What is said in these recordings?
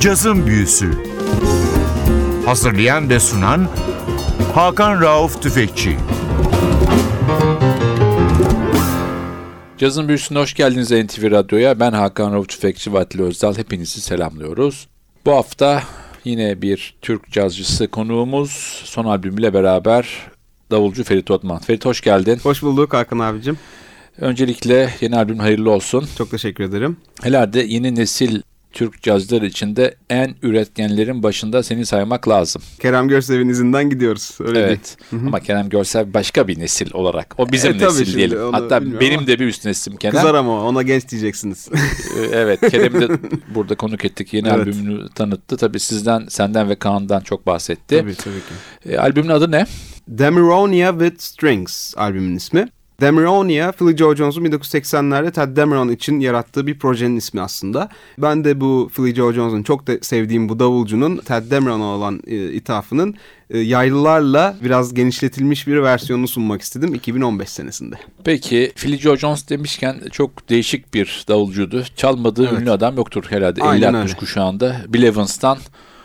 Cazın Büyüsü Hazırlayan ve sunan Hakan Rauf Tüfekçi Cazın Büyüsü'ne hoş geldiniz NTV Radyo'ya. Ben Hakan Rauf Tüfekçi ve Atli Özdal. Hepinizi selamlıyoruz. Bu hafta yine bir Türk cazcısı konuğumuz son albümüyle beraber davulcu Ferit Otman. Ferit hoş geldin. Hoş bulduk Hakan abicim. Öncelikle yeni albüm hayırlı olsun. Çok teşekkür ederim. Herhalde yeni nesil Türk cazcılar içinde en üretkenlerin başında seni saymak lazım. Kerem Görsev'in izinden gidiyoruz. Öyle evet. Değil. Ama Kerem Görsev başka bir nesil olarak. O bizim e, nesil diyelim. Hatta benim de bir üst neslim Kerem. Kızar ama ona genç diyeceksiniz. Ee, evet. Kerem de burada konuk ettik. Yeni evet. albümünü tanıttı. Tabii sizden, senden ve Kaan'dan çok bahsetti. Tabii tabii ki. E, albümün adı ne? Demironia with Strings albümün ismi. Demeronia, Philly Joe Jones'un 1980'lerde Ted Demeron için yarattığı bir projenin ismi aslında. Ben de bu Philly Joe Jones'un çok da sevdiğim bu davulcunun Ted Demeron'a olan e, ithafının e, yaylılarla biraz genişletilmiş bir versiyonunu sunmak istedim 2015 senesinde. Peki Philly Joe Jones demişken çok değişik bir davulcuydu. Çalmadığı evet. ünlü adam yoktur herhalde 50-60 kuşağında. Bill Evans'tan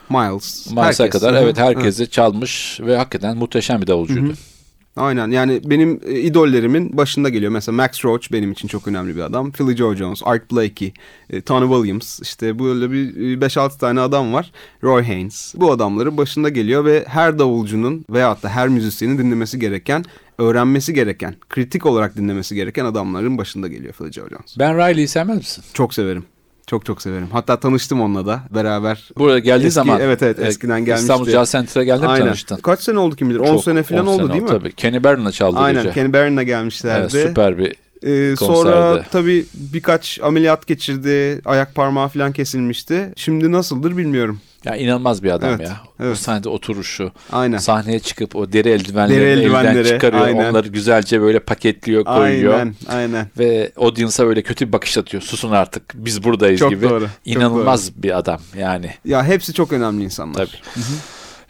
Miles. Miles'a kadar evet herkese evet. çalmış ve hakikaten muhteşem bir davulcuydu. Hı hı. Aynen yani benim e, idollerimin başında geliyor. Mesela Max Roach benim için çok önemli bir adam. Philly Joe Jones, Art Blakey, e, Tony Williams işte böyle bir 5-6 tane adam var. Roy Haynes. Bu adamların başında geliyor ve her davulcunun veyahut da her müzisyenin dinlemesi gereken öğrenmesi gereken, kritik olarak dinlemesi gereken adamların başında geliyor Philly Joe Jones. Ben Riley'i sevmez misin? Çok severim. Çok çok severim. Hatta tanıştım onunla da beraber. Buraya geldiği eski, zaman. Evet evet eskiden gelmişti. İstanbul Jazz Center'a geldi mi tanıştın? Kaç sene oldu kim bilir? 10 sene falan oldu değil mi? Tabii. Kenny Barron'la çaldı Aynen, gece. Kenny Barron'la gelmişlerdi. Evet, süper bir ee, sonra tabii birkaç ameliyat geçirdi. Ayak parmağı falan kesilmişti. Şimdi nasıldır bilmiyorum. Ya inanılmaz bir adam evet, ya. Evet. O sahnede oturuşu. Aynen. Sahneye çıkıp o deri eldivenlerini deri eldivenleri, elden çıkarıyor. Aynen. Onları güzelce böyle paketliyor, koyuyor. Aynen, aynen. Ve audience'a böyle kötü bir bakış atıyor. Susun artık biz buradayız çok gibi. Doğru, İnanılmaz çok doğru. bir adam yani. Ya hepsi çok önemli insanlar. Tabii. Hı-hı.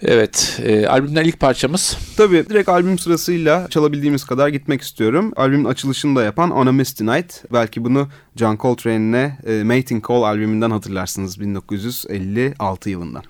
Evet, e, albümden ilk parçamız. Tabii direkt albüm sırasıyla çalabildiğimiz kadar gitmek istiyorum. Albümün açılışını da yapan On a Misty Night. Belki bunu John Coltrane'le e, Mating Call albümünden hatırlarsınız 1956 yılından.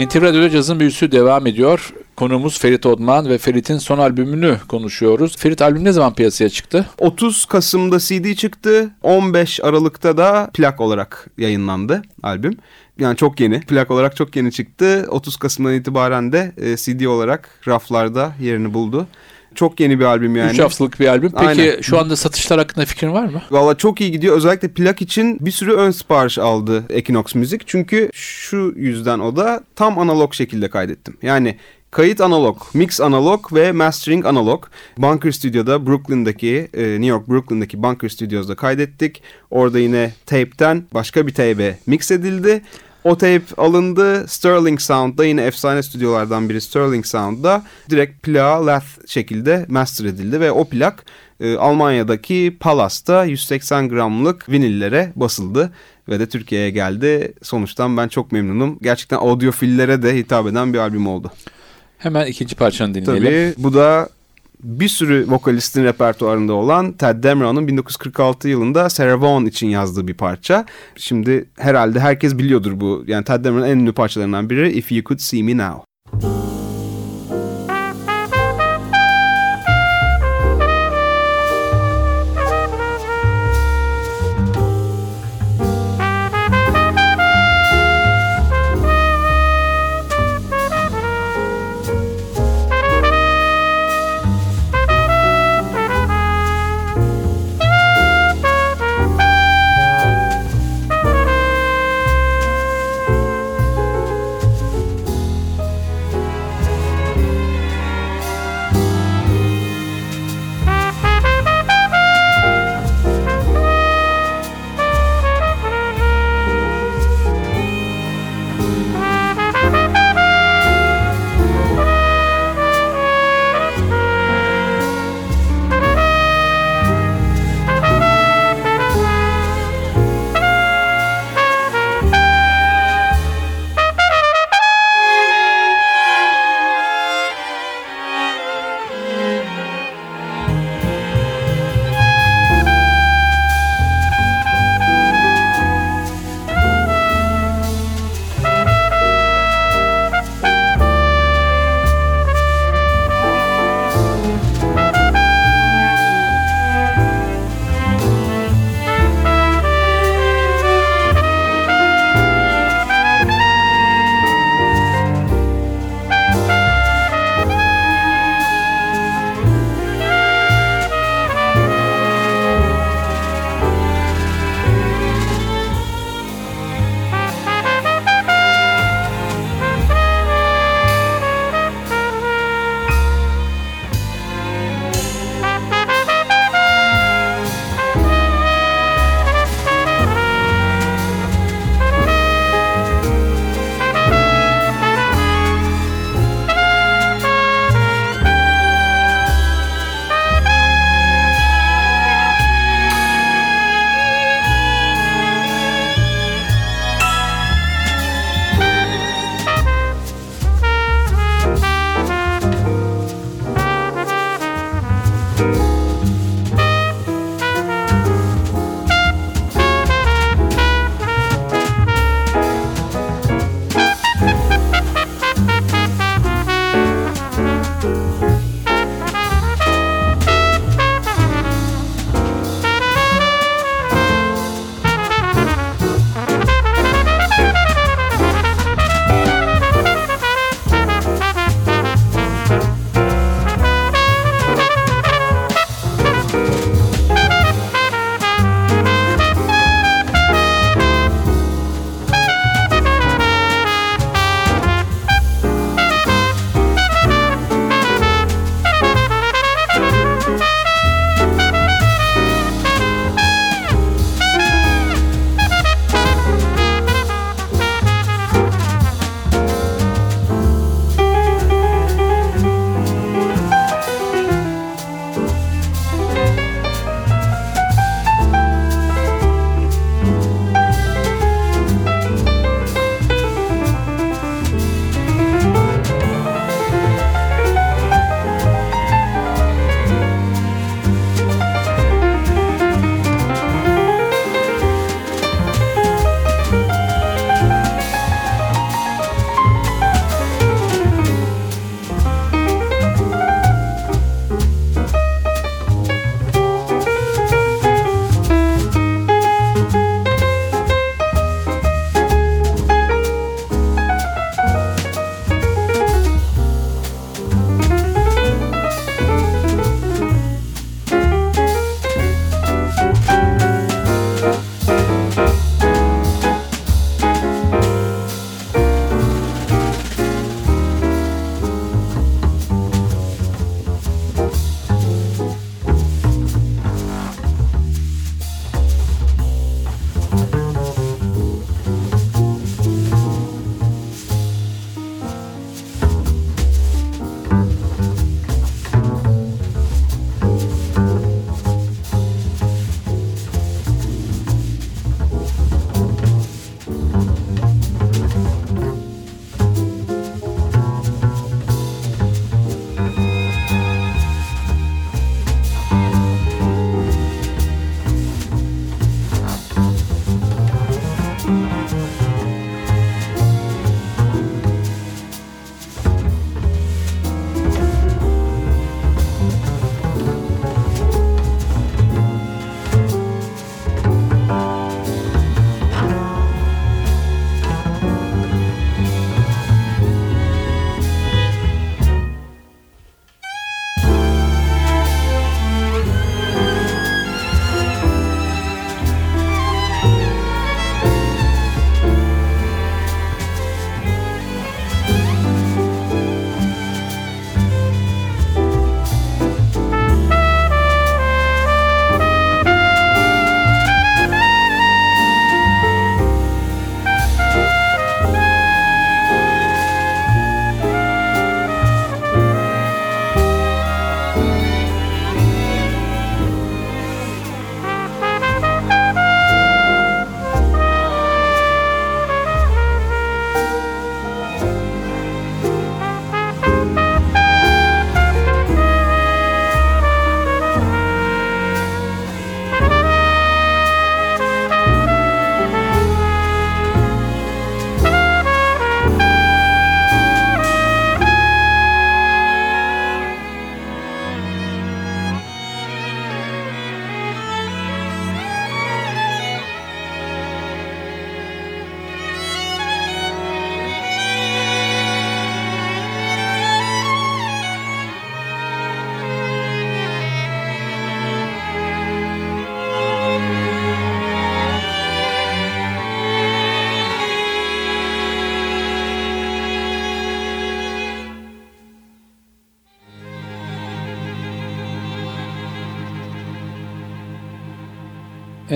NTV Radyo'da cazın büyüsü devam ediyor. Konuğumuz Ferit Odman ve Ferit'in son albümünü konuşuyoruz. Ferit albüm ne zaman piyasaya çıktı? 30 Kasım'da CD çıktı. 15 Aralık'ta da plak olarak yayınlandı albüm. Yani çok yeni. Plak olarak çok yeni çıktı. 30 Kasım'dan itibaren de e, CD olarak raflarda yerini buldu. Çok yeni bir albüm yani. 3 haftalık bir albüm. Peki Aynen. şu anda satışlar hakkında fikrin var mı? Valla çok iyi gidiyor. Özellikle plak için bir sürü ön sipariş aldı Equinox Müzik. Çünkü şu yüzden o da tam analog şekilde kaydettim. Yani kayıt analog, mix analog ve mastering analog. Bunker Studio'da Brooklyn'daki, e, New York Brooklyn'daki Bunker Studios'da kaydettik. Orada yine tape'ten başka bir tape'e mix edildi. O tape alındı. Sterling Sound'da yine efsane stüdyolardan biri Sterling Sound'da direkt plağa lath şekilde master edildi ve o plak e, Almanya'daki Palas'ta 180 gramlık vinillere basıldı ve de Türkiye'ye geldi. Sonuçtan ben çok memnunum. Gerçekten audiofillere de hitap eden bir albüm oldu. Hemen ikinci parçanı dinleyelim. Tabii bu da bir sürü vokalistin repertuarında olan Ted Dameron'un 1946 yılında Sarah Vaughan için yazdığı bir parça. Şimdi herhalde herkes biliyordur bu. Yani Ted Dameron'un en ünlü parçalarından biri If You Could See Me Now.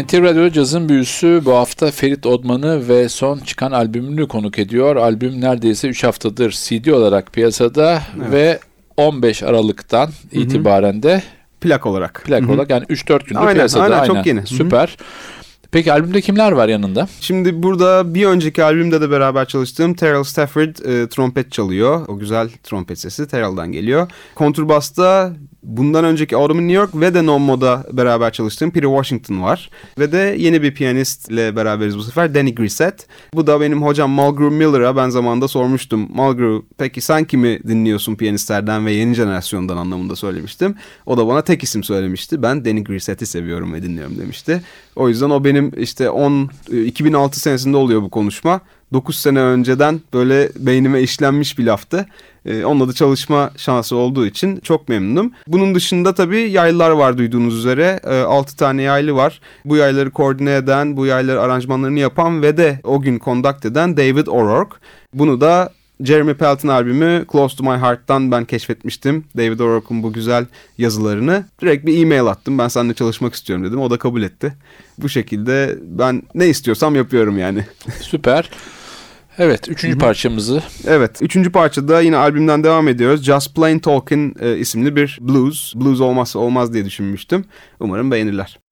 NTV Radyo Caz'ın büyüsü bu hafta Ferit Odman'ı ve son çıkan albümünü konuk ediyor. Albüm neredeyse 3 haftadır CD olarak piyasada Evet. ve 15 Aralık'tan itibaren de Plak olarak. plak Hı hı. olarak yani 3-4 gündür Aynen, piyasada. aynen, çok yeni. Süper. Peki albümde kimler var yanında? Şimdi burada bir önceki albümde de beraber çalıştığım Terrell Stafford e, trompet çalıyor. O güzel trompet sesi Terrell'dan geliyor. Kontrbasta bundan önceki Autumn New York ve de Non Mo'da beraber çalıştığım Peter Washington var. Ve de yeni bir piyanistle beraberiz bu sefer Danny Grissett. Bu da benim hocam Mulgrew Miller'a ben zamanında sormuştum. Mulgrew peki sen kimi dinliyorsun piyanistlerden ve yeni jenerasyondan anlamında söylemiştim. O da bana tek isim söylemişti. Ben Danny Grissett'i seviyorum ve dinliyorum demişti. O yüzden o benim işte 10 e, 2006 senesinde oluyor bu konuşma. 9 sene önceden böyle beynime işlenmiş bir laftı. Ee, onunla da çalışma şansı olduğu için çok memnunum. Bunun dışında tabii yaylılar var duyduğunuz üzere. Ee, 6 tane yaylı var. Bu yayları koordine eden, bu yayları aranjmanlarını yapan ve de o gün conduct eden David O'Rourke. Bunu da Jeremy Pelton albümü Close to My Heart'tan ben keşfetmiştim. David O'Rourke'un bu güzel yazılarını. Direkt bir e-mail attım. Ben seninle çalışmak istiyorum dedim. O da kabul etti. Bu şekilde ben ne istiyorsam yapıyorum yani. Süper. Evet, üçüncü parçamızı Evet. Üçüncü parçada yine albümden devam ediyoruz. Just Plain Talking e, isimli bir blues. Blues olmazsa olmaz diye düşünmüştüm. Umarım beğenirler.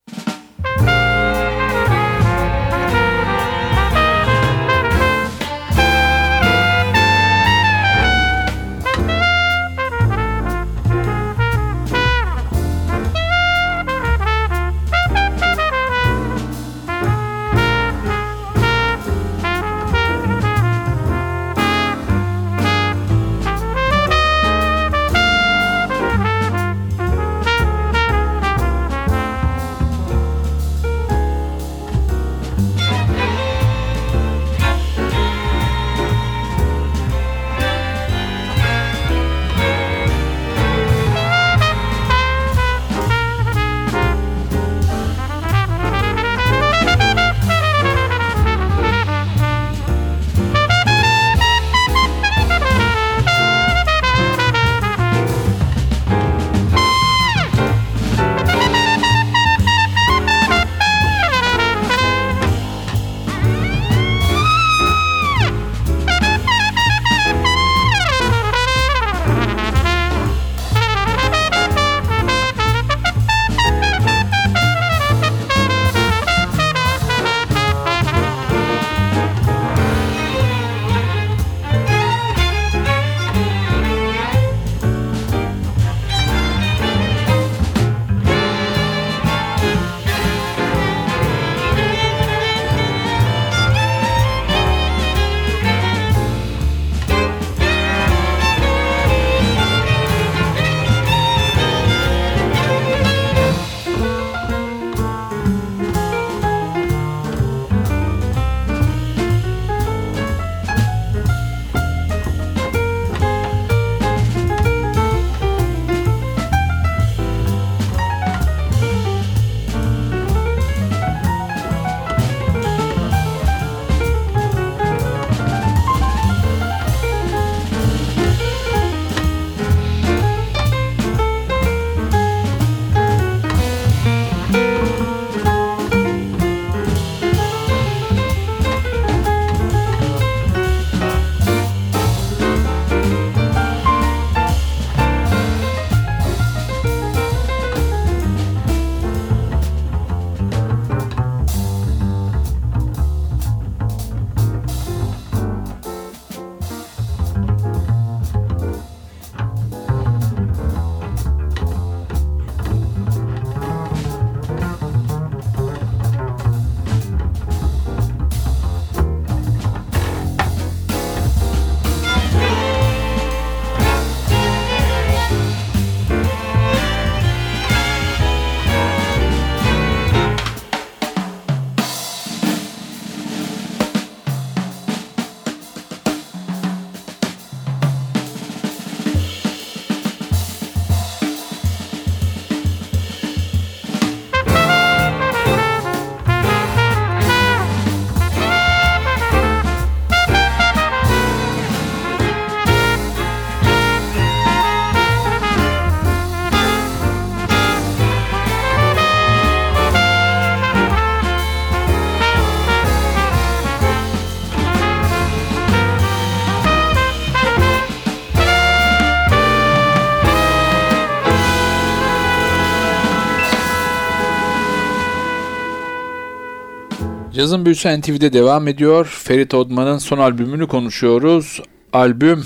Cazın Büyüsü NTV'de devam ediyor. Ferit Odman'ın son albümünü konuşuyoruz. Albüm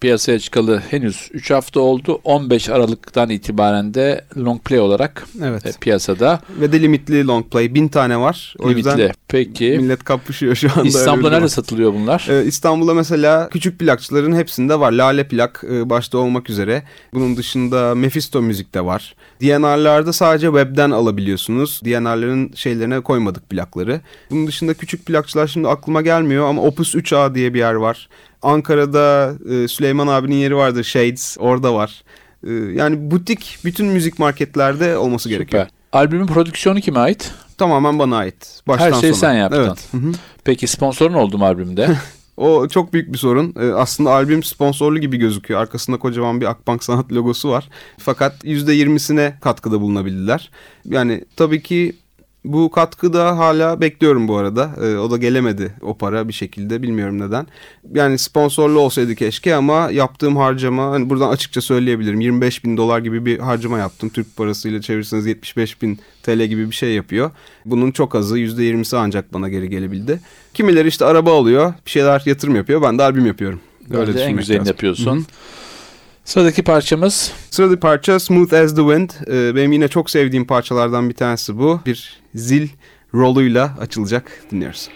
piyasaya çıkalı henüz 3 hafta oldu. 15 Aralık'tan itibaren de long play olarak Evet. e, piyasada. Ve de limitli long play. Bin tane var. O Limitli. yüzden Peki millet kapışıyor şu anda. İstanbul'da nerede var. satılıyor bunlar? Ee, İstanbul'da mesela küçük plakçıların hepsinde var. Lale plak e, başta olmak üzere. Bunun dışında Mephisto müzikte var. DNR'larda sadece webden alabiliyorsunuz. DNR'ların şeylerine koymadık plakları. Bunun dışında küçük plakçılar şimdi aklıma gelmiyor ama Opus 3A diye bir yer var. Ankara'da e, Süleyman abinin yeri vardır Shades orada var. E, yani butik bütün müzik marketlerde olması gerekiyor. Süper. Albümün prodüksiyonu kime ait? Tamamen bana ait. Baştan Her şeyi sona. sen yaptın. Evet. Peki sponsorun oldu mu albümde? O çok büyük bir sorun. Ee, aslında albüm sponsorlu gibi gözüküyor. Arkasında kocaman bir Akbank Sanat logosu var. Fakat %20'sine katkıda bulunabildiler. Yani tabii ki bu katkıda hala bekliyorum bu arada. Ee, o da gelemedi o para bir şekilde bilmiyorum neden. Yani sponsorlu olsaydı keşke ama yaptığım harcama hani buradan açıkça söyleyebilirim. 25 bin dolar gibi bir harcama yaptım. Türk parasıyla çevirirseniz 75 bin TL gibi bir şey yapıyor. Bunun çok azı %20'si ancak bana geri gelebildi. Kimileri işte araba alıyor, bir şeyler yatırım yapıyor. Ben de albüm yapıyorum. Öyle en düşünmek güzelini lazım. yapıyorsun. Hı. Sıradaki parçamız Sıradaki parça Smooth as the Wind. Ee, benim yine çok sevdiğim parçalardan bir tanesi bu. Bir zil roluyla açılacak. Dinliyoruz.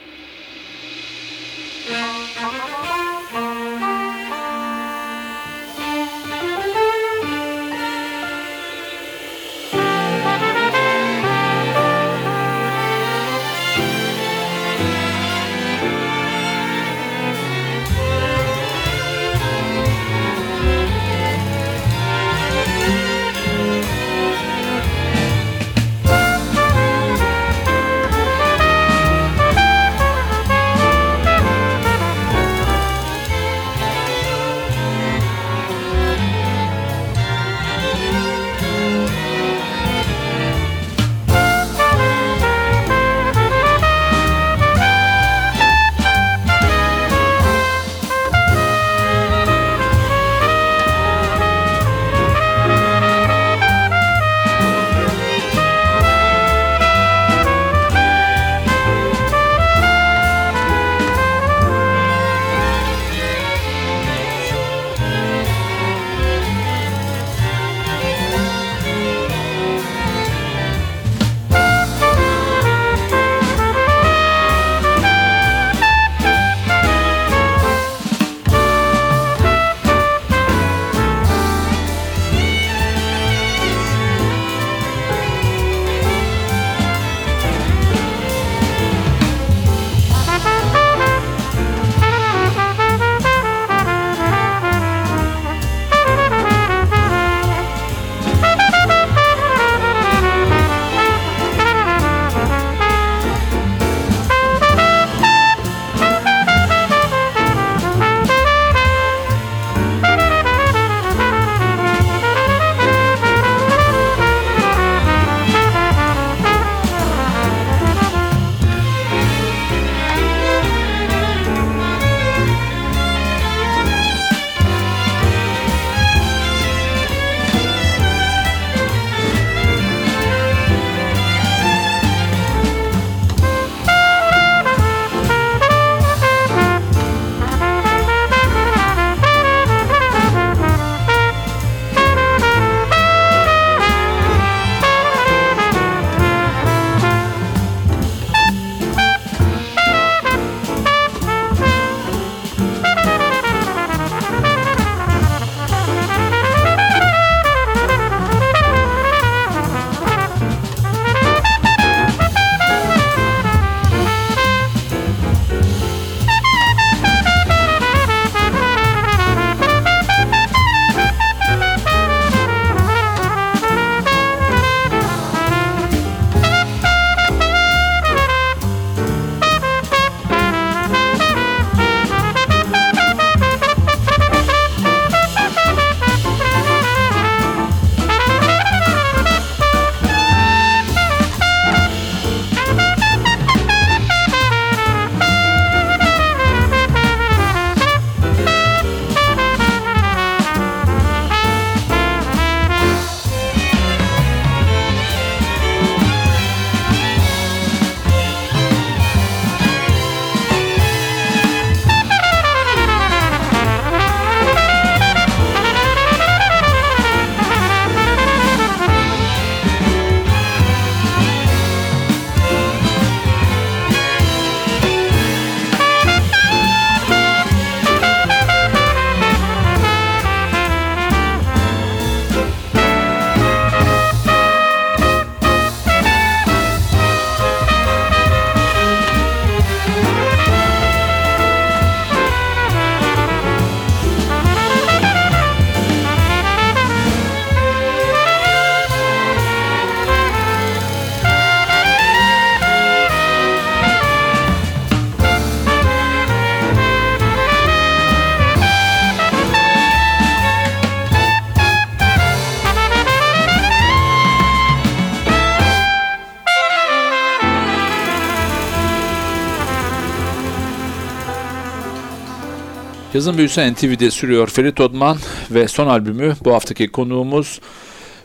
Yazın Büyüsü NTV'de sürüyor Ferit Odman ve son albümü bu haftaki konuğumuz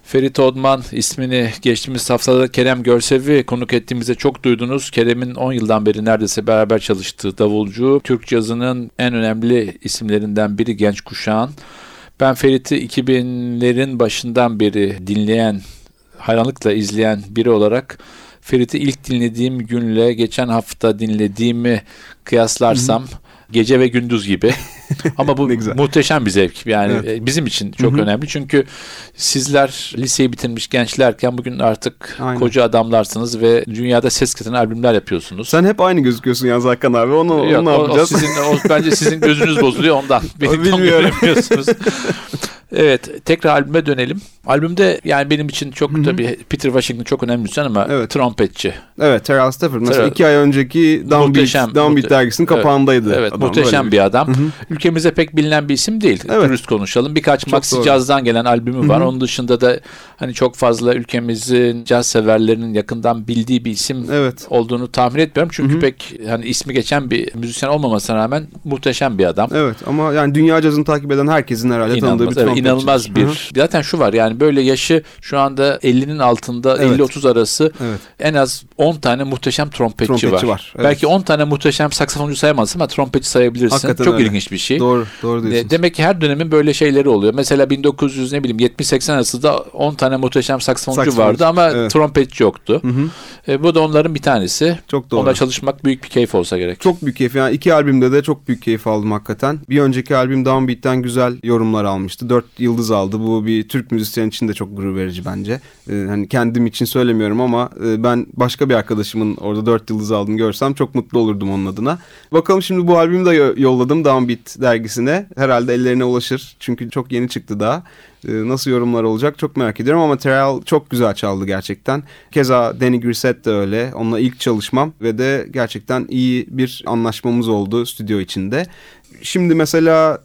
Ferit Odman ismini geçtiğimiz haftada Kerem Görsev'i konuk ettiğimizde çok duydunuz. Kerem'in 10 yıldan beri neredeyse beraber çalıştığı davulcu. Türk cazının en önemli isimlerinden biri genç kuşağın. Ben Ferit'i 2000'lerin başından beri dinleyen, hayranlıkla izleyen biri olarak Ferit'i ilk dinlediğim günle geçen hafta dinlediğimi kıyaslarsam gece ve gündüz gibi. Ama bu muhteşem bir zevk. Yani evet. E, bizim için çok Hı-hı. önemli. Çünkü sizler liseyi bitirmiş gençlerken bugün artık Aynen. koca adamlarsınız ve dünyada ses katan albümler yapıyorsunuz. Sen hep aynı gözüküyorsun yalnız Hakan abi. Onu, Yok, onu ne yapacağız? O, sizin, o, bence sizin gözünüz bozuluyor ondan. Beni Bilmiyorum. Evet tekrar albüme dönelim. Albümde yani benim için çok Hı-hı. tabii Peter Washington çok önemli müzisyen ama evet. trompetçi. Evet Terrell Stafford mesela Ter- iki ay önceki Downbeat, Downbeat dergisinin evet. kapağındaydı. Evet adam, muhteşem bir adam. Hı-hı. Ülkemizde pek bilinen bir isim değil. Evet. Dürüst konuşalım. Birkaç çok Maxi Jazz'dan gelen albümü Hı-hı. var. Onun dışında da hani çok fazla ülkemizin caz severlerinin yakından bildiği bir isim evet. olduğunu tahmin etmiyorum. Çünkü Hı-hı. pek hani ismi geçen bir müzisyen olmamasına rağmen muhteşem bir adam. Evet ama yani dünya cazını takip eden herkesin herhalde İnanılmaz, tanıdığı bir evet, inanılmaz bir. Hı-hı. Zaten şu var yani böyle yaşı şu anda 50'nin altında evet. 50-30 arası evet. en az 10 tane muhteşem trompetçi, trompetçi var. var. Evet. Belki 10 tane muhteşem saksafoncu sayamazsın ama trompetçi sayabilirsin. Hakikaten Çok öyle. ilginç bir şey. Doğru, doğru diyorsunuz. Demek ki her dönemin böyle şeyleri oluyor. Mesela 1900 ne bileyim 70-80 arasında 10 tane muhteşem saksafoncu, saksafoncu vardı ama evet. trompetçi yoktu. Hı hı. E, bu da onların bir tanesi. Çok doğru. Ona çalışmak büyük bir keyif olsa gerek. Çok büyük keyif. Yani iki albümde de çok büyük keyif aldım hakikaten. Bir önceki albüm Downbeat'ten güzel yorumlar almıştı. Dört yıldız aldı. Bu bir Türk müzisyen için de çok gurur verici bence. Ee, hani kendim için söylemiyorum ama e, ben başka bir arkadaşımın orada dört yıldız aldığını görsem çok mutlu olurdum onun adına. Bakalım şimdi bu albümü de yolladım Downbeat dergisine. Herhalde ellerine ulaşır. Çünkü çok yeni çıktı daha. Ee, nasıl yorumlar olacak çok merak ediyorum ama Terrell çok güzel çaldı gerçekten. Keza Danny Grissett de öyle. Onunla ilk çalışmam ve de gerçekten iyi bir anlaşmamız oldu stüdyo içinde. Şimdi mesela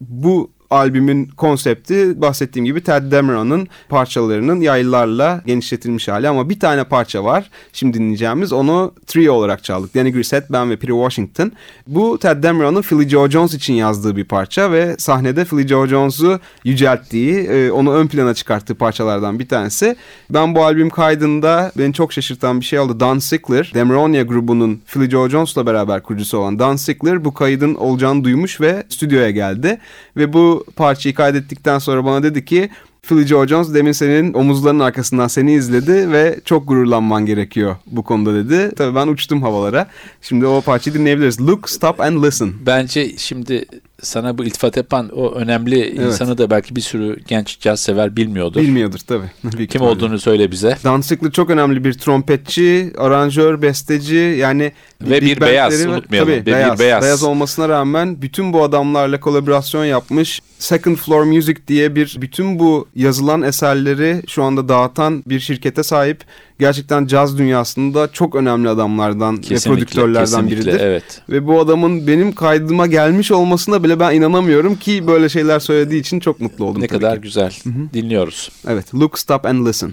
bu albümün konsepti bahsettiğim gibi Ted Dameron'ın parçalarının yaylılarla genişletilmiş hali ama bir tane parça var. Şimdi dinleyeceğimiz onu trio olarak çaldık. Danny Grissett, ben ve Peter Washington. Bu Ted Dameron'ın Philly Joe Jones için yazdığı bir parça ve sahnede Philly Joe Jones'u yücelttiği, e, onu ön plana çıkarttığı parçalardan bir tanesi. Ben bu albüm kaydında beni çok şaşırtan bir şey oldu. Don Sickler, Dameronia grubunun Philly Joe Jones'la beraber kurucusu olan Don Sickler bu kaydın olacağını duymuş ve stüdyoya geldi. Ve bu parçayı kaydettikten sonra bana dedi ki Philly Joe Jones demin senin omuzlarının arkasından seni izledi ve çok gururlanman gerekiyor bu konuda dedi. Tabii ben uçtum havalara. Şimdi o parçayı dinleyebiliriz. Look, stop and listen. Bence şimdi sana bu iltifat yapan o önemli evet. insanı da belki bir sürü genç caz sever bilmiyordur. Bilmiyordur tabii. Kim olduğunu söyle bize. Dansikli çok önemli bir trompetçi, aranjör, besteci yani ve bir beyaz unutmayalım. Tabii, ve beyaz, bir beyaz. Beyaz olmasına rağmen bütün bu adamlarla kolaborasyon yapmış. Second Floor Music diye bir bütün bu yazılan eserleri şu anda dağıtan bir şirkete sahip gerçekten caz dünyasında çok önemli adamlardan kesinlikle, ve prodüktörlerden biridir. Evet. Ve bu adamın benim kaydıma gelmiş olmasına bile ben inanamıyorum ki böyle şeyler söylediği için çok mutlu oldum. Ne kadar ki. güzel. Hı-hı. Dinliyoruz. Evet. Look, stop and listen.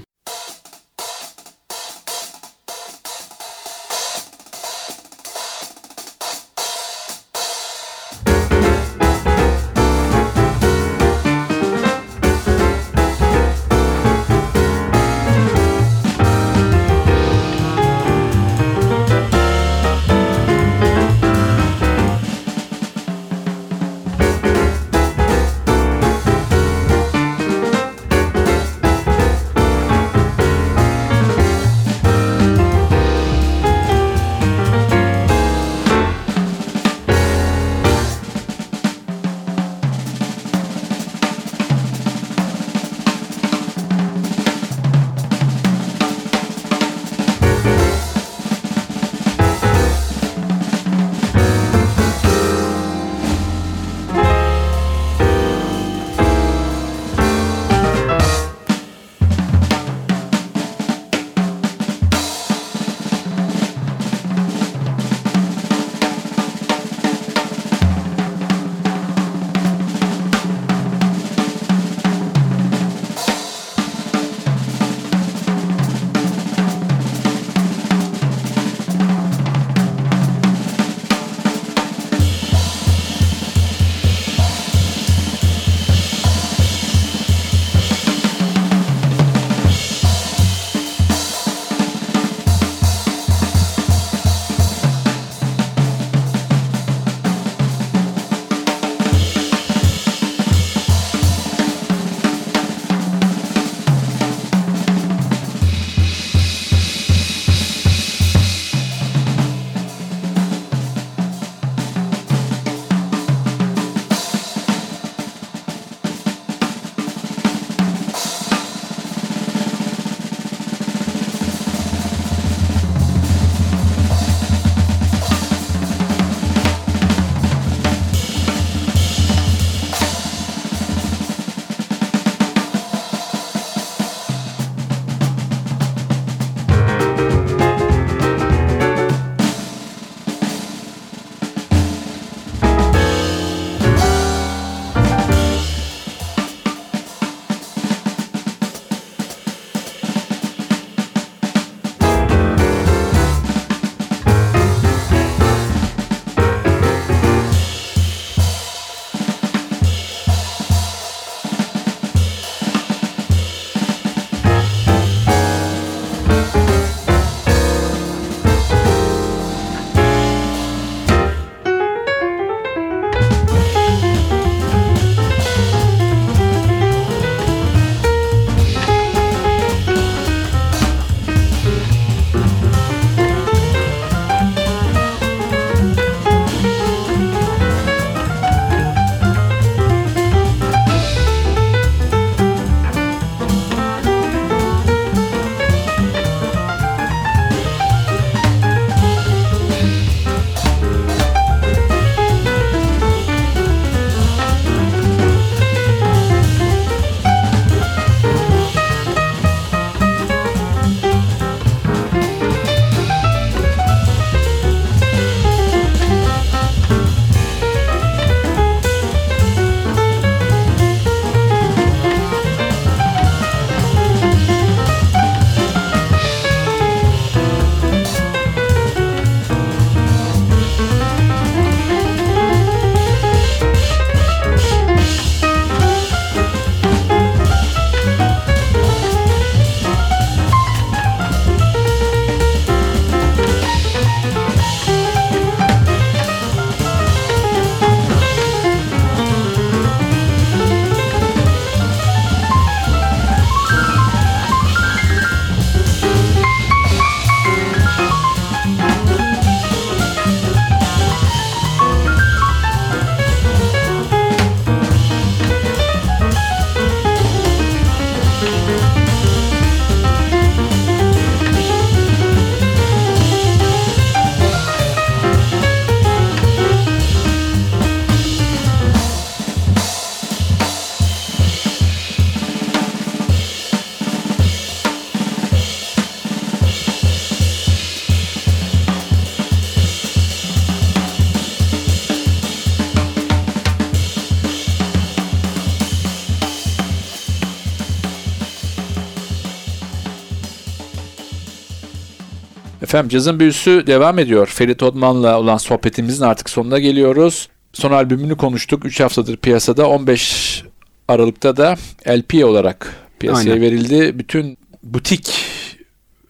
Efendim cazın büyüsü devam ediyor. Ferit Odman'la olan sohbetimizin artık sonuna geliyoruz. Son albümünü konuştuk. 3 haftadır piyasada. 15 Aralık'ta da LP olarak piyasaya Aynen. verildi. Bütün butik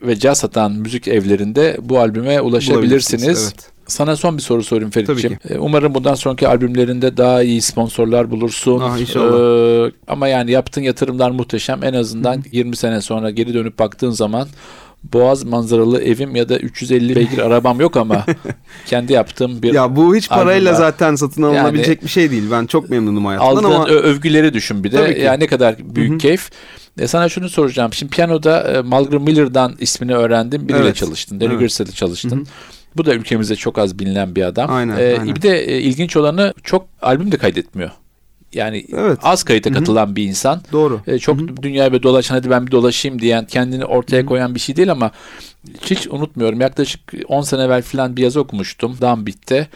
ve caz satan müzik evlerinde bu albüme ulaşabilirsiniz. Evet. Sana son bir soru sorayım Ferit'ciğim. Ee, Umarım bundan sonraki albümlerinde daha iyi sponsorlar bulursun. Ah, inşallah. Ee, ama yani yaptığın yatırımlar muhteşem. En azından 20 sene sonra geri dönüp baktığın zaman Boğaz manzaralı evim ya da 350 beygir arabam yok ama kendi yaptığım bir Ya bu hiç parayla albüm var. zaten satın alınabilecek bir şey değil. Ben çok memnunum hayatımdan ama övgüleri düşün bir de. Ki. Yani ne kadar büyük keyif. E sana şunu soracağım. Şimdi piyanoda e, Malcolm Miller'dan ismini öğrendim. Biriyle Evet. çalıştın. Danny Evet. Çalıştın. Bu da ülkemizde çok az bilinen bir adam. Aynen, E, aynen. Bir de e, ilginç olanı çok albüm de kaydetmiyor. Yani Evet. az kayıta katılan bir insan. doğru. E, çok dünyaya bir dolaşan hadi ben bir dolaşayım diyen kendini ortaya koyan bir şey değil ama hiç unutmuyorum. Yaklaşık 10 sene evvel falan bir yazı okumuştum. Dumbit'te.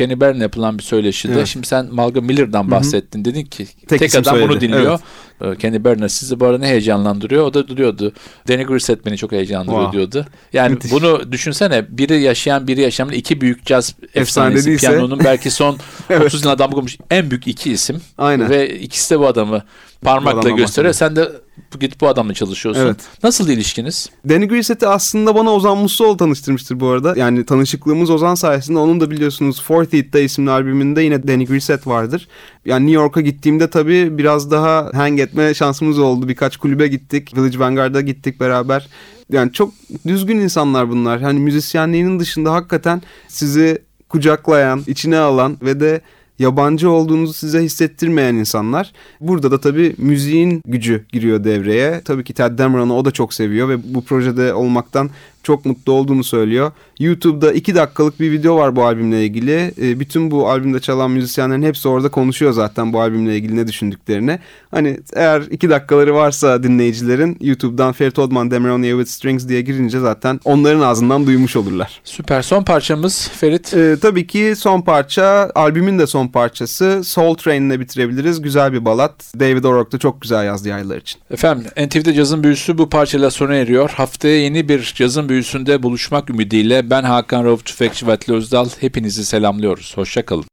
Kenny Barron yapılan bir söyleşide. Evet. Şimdi sen Malcolm Miller'dan bahsettin. Dedin ki tek, Tek adam bunu dinliyor. Ee, Kenny Barron sizi bu arada ne heyecanlandırıyor? O da duruyordu. Danny Grissett beni çok heyecanlandırıyor Wow. diyordu. Yani Müthiş. bunu düşünsene. Biri yaşayan biri yaşamayan iki büyük caz Efsane efsanesi. Piyanonun belki son Evet. 30 yıl adam en büyük iki isim. Aynen. Ve ikisi de bu adamı parmakla gösteriyor. Sen de gidip bu adamla çalışıyorsun. Evet. Nasıl ilişkiniz? Danny Grisett'i aslında bana Ozan Musluoğlu tanıştırmıştır bu arada. Yani tanışıklığımız Ozan sayesinde onun da biliyorsunuz Fourth Hit'te isimli albümünde yine Danny Grisett vardır. Yani New York'a gittiğimde tabii biraz daha hang etme şansımız oldu. Birkaç kulübe gittik. Village Vanguard'a gittik beraber. Yani çok düzgün insanlar bunlar. Hani müzisyenliğinin dışında hakikaten sizi kucaklayan, içine alan ve de yabancı olduğunuzu size hissettirmeyen insanlar. Burada da tabii müziğin gücü giriyor devreye. Tabii ki Ted Dameron'u o da çok seviyor ve bu projede olmaktan çok mutlu olduğunu söylüyor. YouTube'da iki dakikalık bir video var bu albümle ilgili. E, bütün bu albümde çalan müzisyenlerin hepsi orada konuşuyor zaten bu albümle ilgili ne düşündüklerini. Hani eğer iki dakikaları varsa dinleyicilerin YouTube'dan Ferit Odman Dameron Here with Strings diye girince zaten onların ağzından duymuş olurlar. Süper. Son parçamız Ferit. Ee, tabii ki son parça, albümün de son parçası Soul Train'le bitirebiliriz. Güzel bir balat. David O'Rourke da çok güzel yazdı yaylar için. Efendim NTV'de cazın büyüsü bu parçayla sona eriyor. Haftaya yeni bir cazın büyüsünde buluşmak ümidiyle ben Hakan Rauf Tüfekçi ve Özdal hepinizi selamlıyoruz. Hoşçakalın.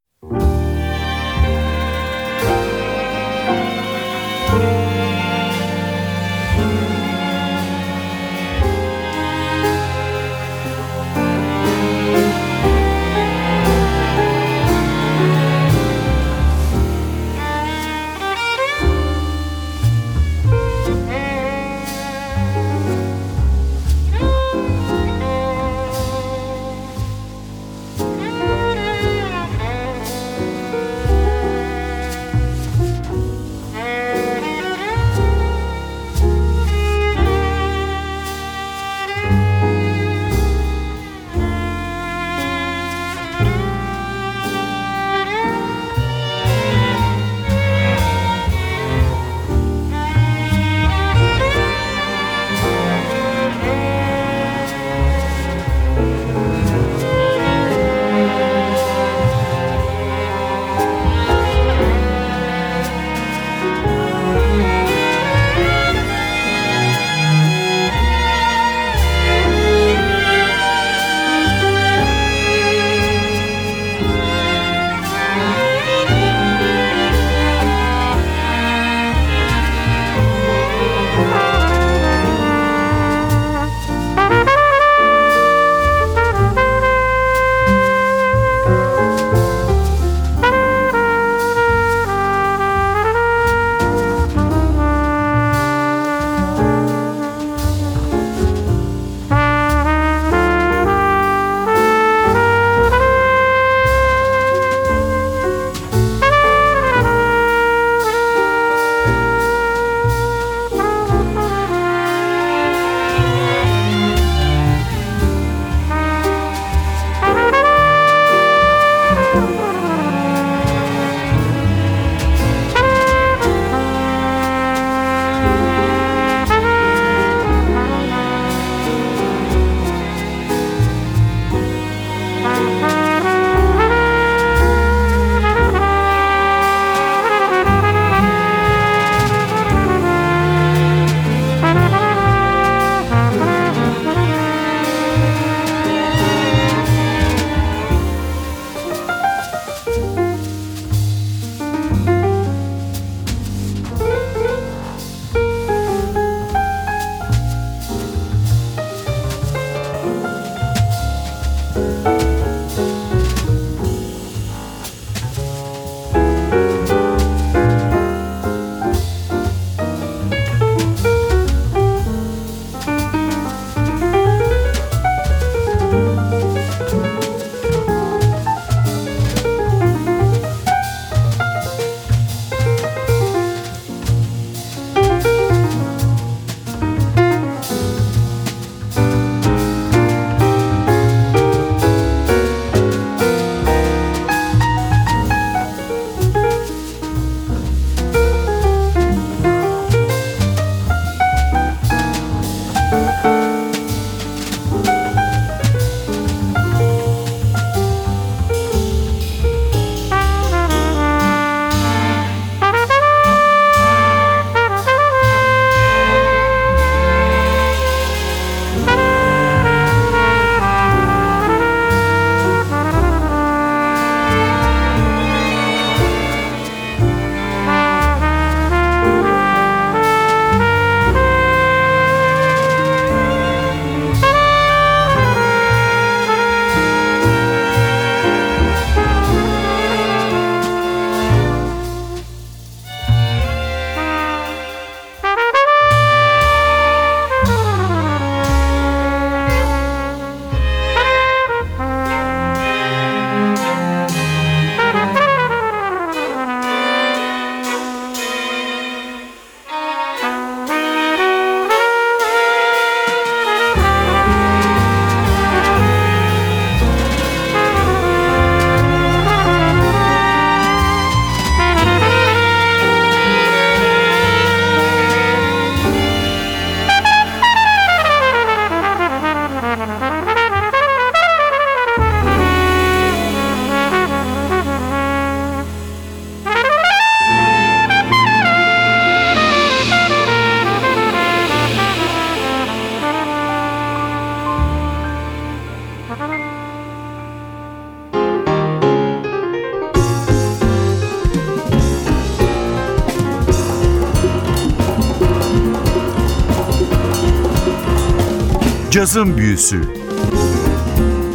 Cazın Büyüsü.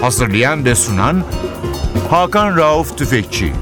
Hazırlayan ve sunan Hakan Rauf Tüfekçi